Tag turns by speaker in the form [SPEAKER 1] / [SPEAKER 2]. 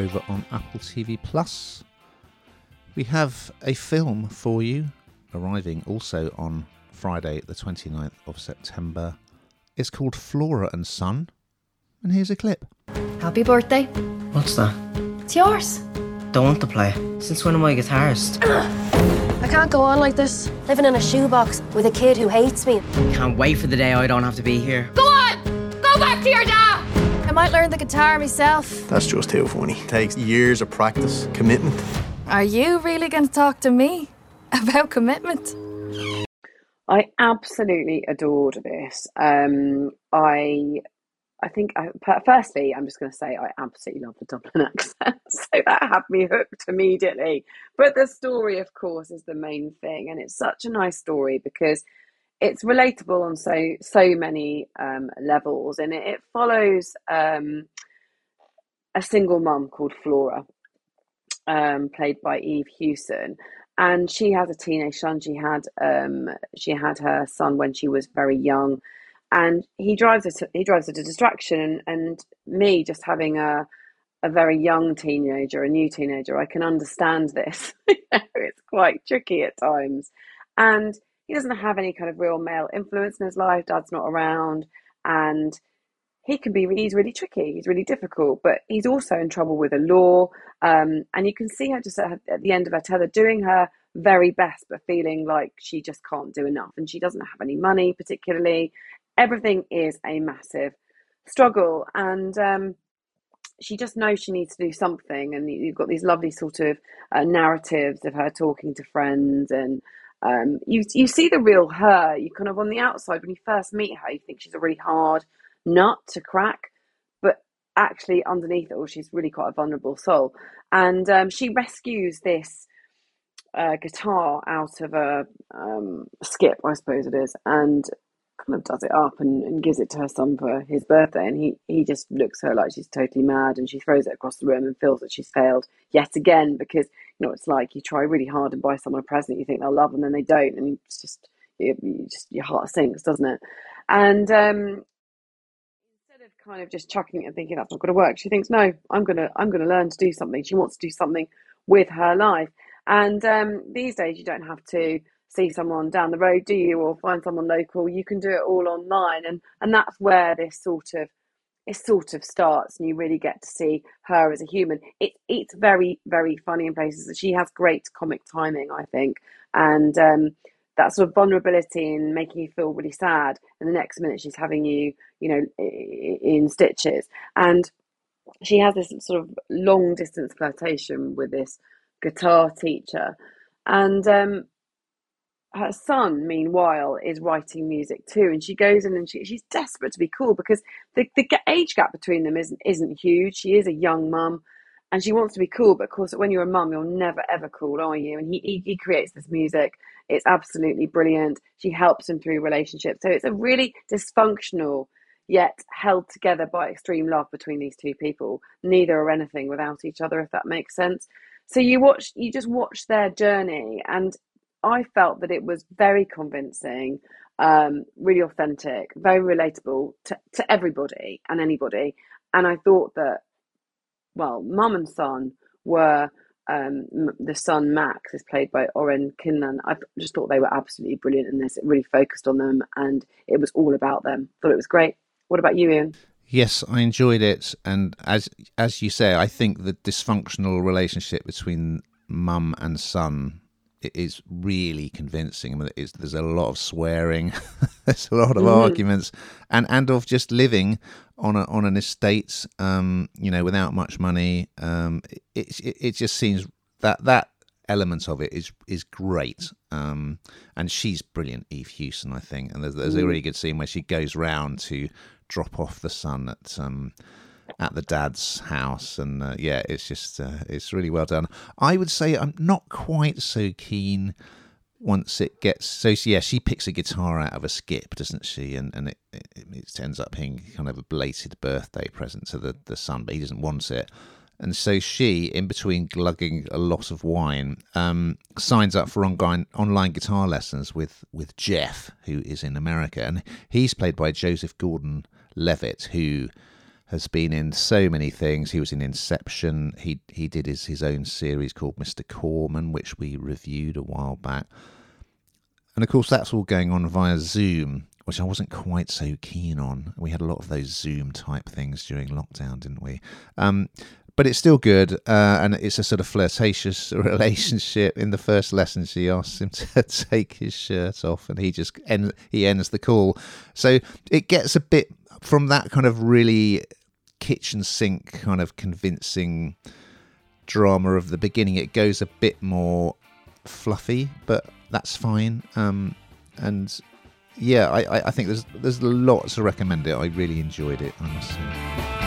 [SPEAKER 1] over on Apple TV Plus. We have a film for you arriving also on Friday, the 29th of September. It's called Flora and Son, and here's a clip.
[SPEAKER 2] Happy birthday.
[SPEAKER 3] What's that?
[SPEAKER 2] It's yours.
[SPEAKER 3] Don't want to play. Since when am I a guitarist?
[SPEAKER 2] I can't go on like this, living in a shoebox with a kid who hates me.
[SPEAKER 3] Can't wait for the day I don't have to be here.
[SPEAKER 2] Go on! Go back to your dad! I might learn the guitar myself.
[SPEAKER 4] That's just too funny. Takes years of practice, commitment.
[SPEAKER 2] Are you really going to talk to me about commitment?
[SPEAKER 5] I absolutely adored this. Um, I, I think. I, firstly, I'm just going to say I absolutely love the Dublin accent, so that had me hooked immediately. But the story, of course, is the main thing, and it's such a nice story because it's relatable on so so many um, levels, and it, it follows um, a single mum called Flora, um, played by Eve Hewson, and she has a teenage son. She had um, she had her son when she was very young, and he drives her to, he drives her to distraction. And me just having a a very young teenager, a new teenager, I can understand this. it's quite tricky at times, and he doesn't have any kind of real male influence in his life. Dad's not around, and he can be he's really tricky he's really difficult but he's also in trouble with the law um, and you can see her just at, at, the end of her tether doing her very best but feeling like she just can't do enough and she doesn't have any money particularly everything is a massive struggle and um, she just knows she needs to do something and you've got these lovely sort of uh, narratives of her talking to friends and um, you you see the real her you kind of on the outside when you first meet her you think she's a really hard nut to crack, but actually underneath it all, she's really quite a vulnerable soul. And um, she rescues this uh, guitar out of a um, skip, I suppose it is, and kind of does it up and, and gives it to her son for his birthday. And he, he just looks at her like she's totally mad and she throws it across the room and feels that she's failed yet again because, you know, it's like you try really hard and buy someone a present you think they'll love and then they don't. And it's just, you, you just your heart sinks, doesn't it? And um, instead of kind of just chucking it and thinking that's not going to work. She thinks, no, I'm gonna I'm gonna learn to do something. She wants to do something with her life. And um, these days, you don't have to see someone down the road, do you, or find someone local. You can do it all online, and and that's where this sort of it sort of starts, and you really get to see her as a human. It it's very very funny in places. She has great comic timing, I think, and um, that sort of vulnerability and making you feel really sad and the next minute she's having you you know in stitches and she has this sort of long distance flirtation with this guitar teacher and um, her son meanwhile is writing music too and she goes in and she, she's desperate to be cool because the, the age gap between them isn't isn't huge. She is a young mum and she wants to be cool but of course when you're a mum you're never ever cool are you? And he, he, he creates this music. It's absolutely brilliant. She helps him through relationships. So it's a really dysfunctional yet held together by extreme love between these two people. Neither are anything without each other if that makes sense. So you watch you just watch their journey and i felt that it was very convincing um, really authentic very relatable to, to everybody and anybody and i thought that well, mum and son were um, the son Max is played by Oren Kinlan. I just thought they were absolutely brilliant in this. It really focused on them, and it was all about them. Thought it was great. What about you, Ian?
[SPEAKER 1] Yes, I enjoyed it, and as as you say, I think the dysfunctional relationship between mum and son is really convincing. I mean, there's a lot of swearing, there's a lot of mm. arguments, and and of just living on a, on an estate, um, you know, without much money. Um, it, it, it just seems that that element of it is is great. Um, and she's brilliant, Eve Hewson, I think. And there's, there's a really good scene where she goes round to drop off the son at um, at the dad's house, and uh, yeah, it's just uh, it's really well done. I would say I'm not quite so keen once it gets so yeah she picks a guitar out of a skip doesn't she? And and it, it, it ends up being kind of a belated birthday present to the the son but he doesn't want it. And so she in between glugging a lot of wine um, signs up for online online guitar lessons with with jeff who is in america. And he's played by joseph gordon levitt who has been in so many things. He was in Inception. He he did his his own series called Mr. Corman, which we reviewed a while back. And of course, that's all going on via Zoom, which I wasn't quite so keen on. We had a lot of those Zoom type things during lockdown, didn't we? Um, but it's still good, uh, and it's a sort of flirtatious relationship. In the first lesson, she asks him to take his shirt off, and he just end, he ends the call. So it gets a bit from that kind of really kitchen sink kind of convincing drama of the beginning. It goes a bit more fluffy, but that's fine. Um, and yeah, I, I think there's there's lots to recommend it. I really enjoyed it. Say.